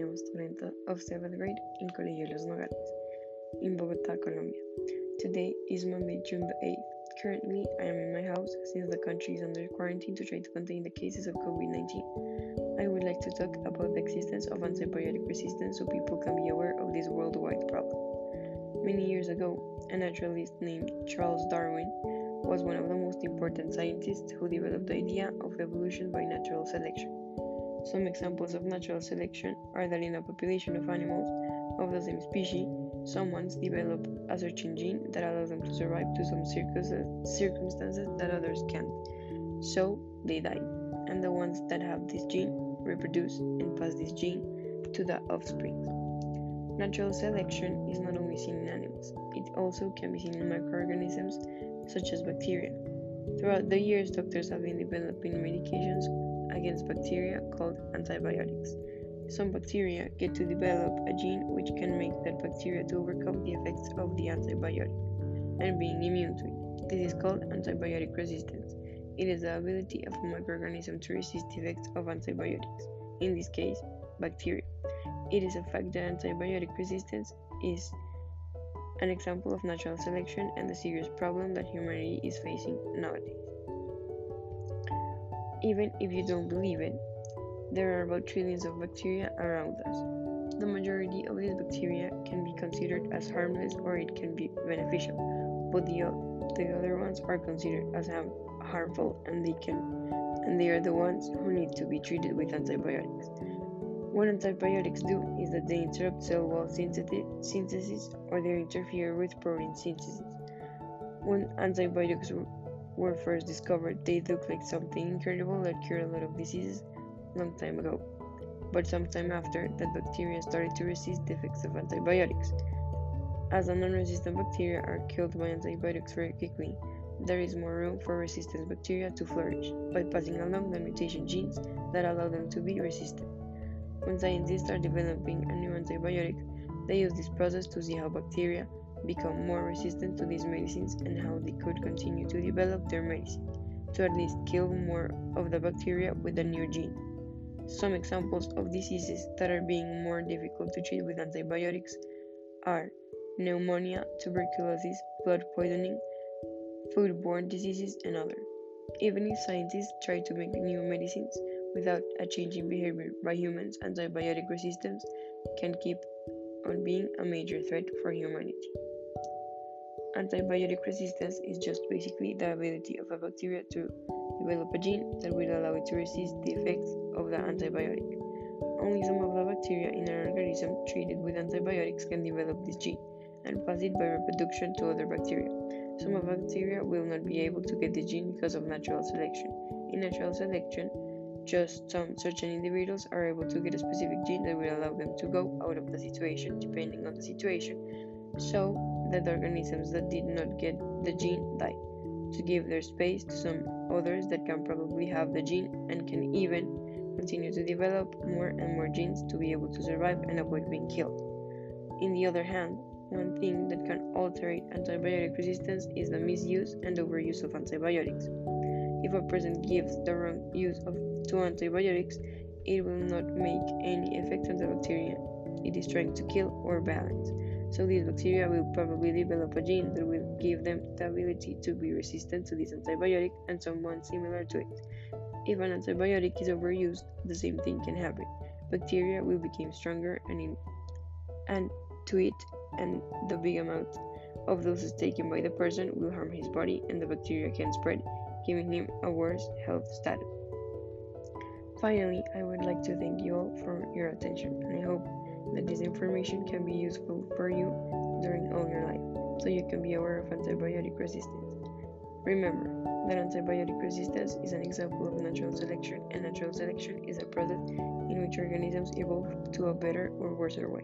Samantha of 7th grade in Colegio Los Nogales, in Bogota, Colombia. Today is Monday, June the 8th. Currently, I am in my house since the country is under quarantine to try to contain the cases of COVID 19. I would like to talk about the existence of antibiotic resistance so people can be aware of this worldwide problem. Many years ago, a naturalist named Charles Darwin was one of the most important scientists who developed the idea of evolution by natural selection. Some examples of natural selection are that in a population of animals of the same species, some ones develop a certain gene that allows them to survive to some circumstances that others can't. So they die, and the ones that have this gene reproduce and pass this gene to the offspring. Natural selection is not only seen in animals, it also can be seen in microorganisms such as bacteria. Throughout the years, doctors have been developing medications against bacteria called antibiotics. Some bacteria get to develop a gene which can make that bacteria to overcome the effects of the antibiotic and being immune to it. This is called antibiotic resistance. It is the ability of a microorganism to resist the effects of antibiotics, in this case, bacteria. It is a fact that antibiotic resistance is an example of natural selection and the serious problem that humanity is facing nowadays. Even if you don't believe it, there are about trillions of bacteria around us. The majority of these bacteria can be considered as harmless or it can be beneficial, but the, the other ones are considered as harmful and they can and they are the ones who need to be treated with antibiotics. What antibiotics do is that they interrupt cell wall synthesis or they interfere with protein synthesis. When antibiotics were first discovered, they looked like something incredible that cured a lot of diseases long time ago. But sometime after, that bacteria started to resist the effects of antibiotics. As the non-resistant bacteria are killed by antibiotics very quickly, there is more room for resistant bacteria to flourish by passing along the mutation genes that allow them to be resistant. When scientists are developing a new antibiotic, they use this process to see how bacteria become more resistant to these medicines and how they could continue to develop their medicine to at least kill more of the bacteria with the new gene. Some examples of diseases that are being more difficult to treat with antibiotics are pneumonia, tuberculosis, blood poisoning, foodborne diseases, and others. Even if scientists try to make new medicines without a change in behavior by humans, antibiotic resistance can keep on being a major threat for humanity. Antibiotic resistance is just basically the ability of a bacteria to develop a gene that will allow it to resist the effects of the antibiotic. Only some of the bacteria in an organism treated with antibiotics can develop this gene and pass it by reproduction to other bacteria. Some of bacteria will not be able to get the gene because of natural selection. In natural selection, just some certain individuals are able to get a specific gene that will allow them to go out of the situation depending on the situation. So, that organisms that did not get the gene die, to give their space to some others that can probably have the gene and can even continue to develop more and more genes to be able to survive and avoid being killed. In the other hand, one thing that can alter antibiotic resistance is the misuse and overuse of antibiotics. If a person gives the wrong use of two antibiotics, it will not make any effect on the bacteria it is trying to kill or balance. So these bacteria will probably develop a gene that will give them the ability to be resistant to this antibiotic and someone similar to it. If an antibiotic is overused, the same thing can happen. Bacteria will become stronger and in and to it and the big amount of doses taken by the person will harm his body and the bacteria can spread, giving him a worse health status. Finally, I would like to thank you all for your attention and I hope that this information can be useful for you during all your life so you can be aware of antibiotic resistance. Remember that antibiotic resistance is an example of natural selection, and natural selection is a process in which organisms evolve to a better or worse way.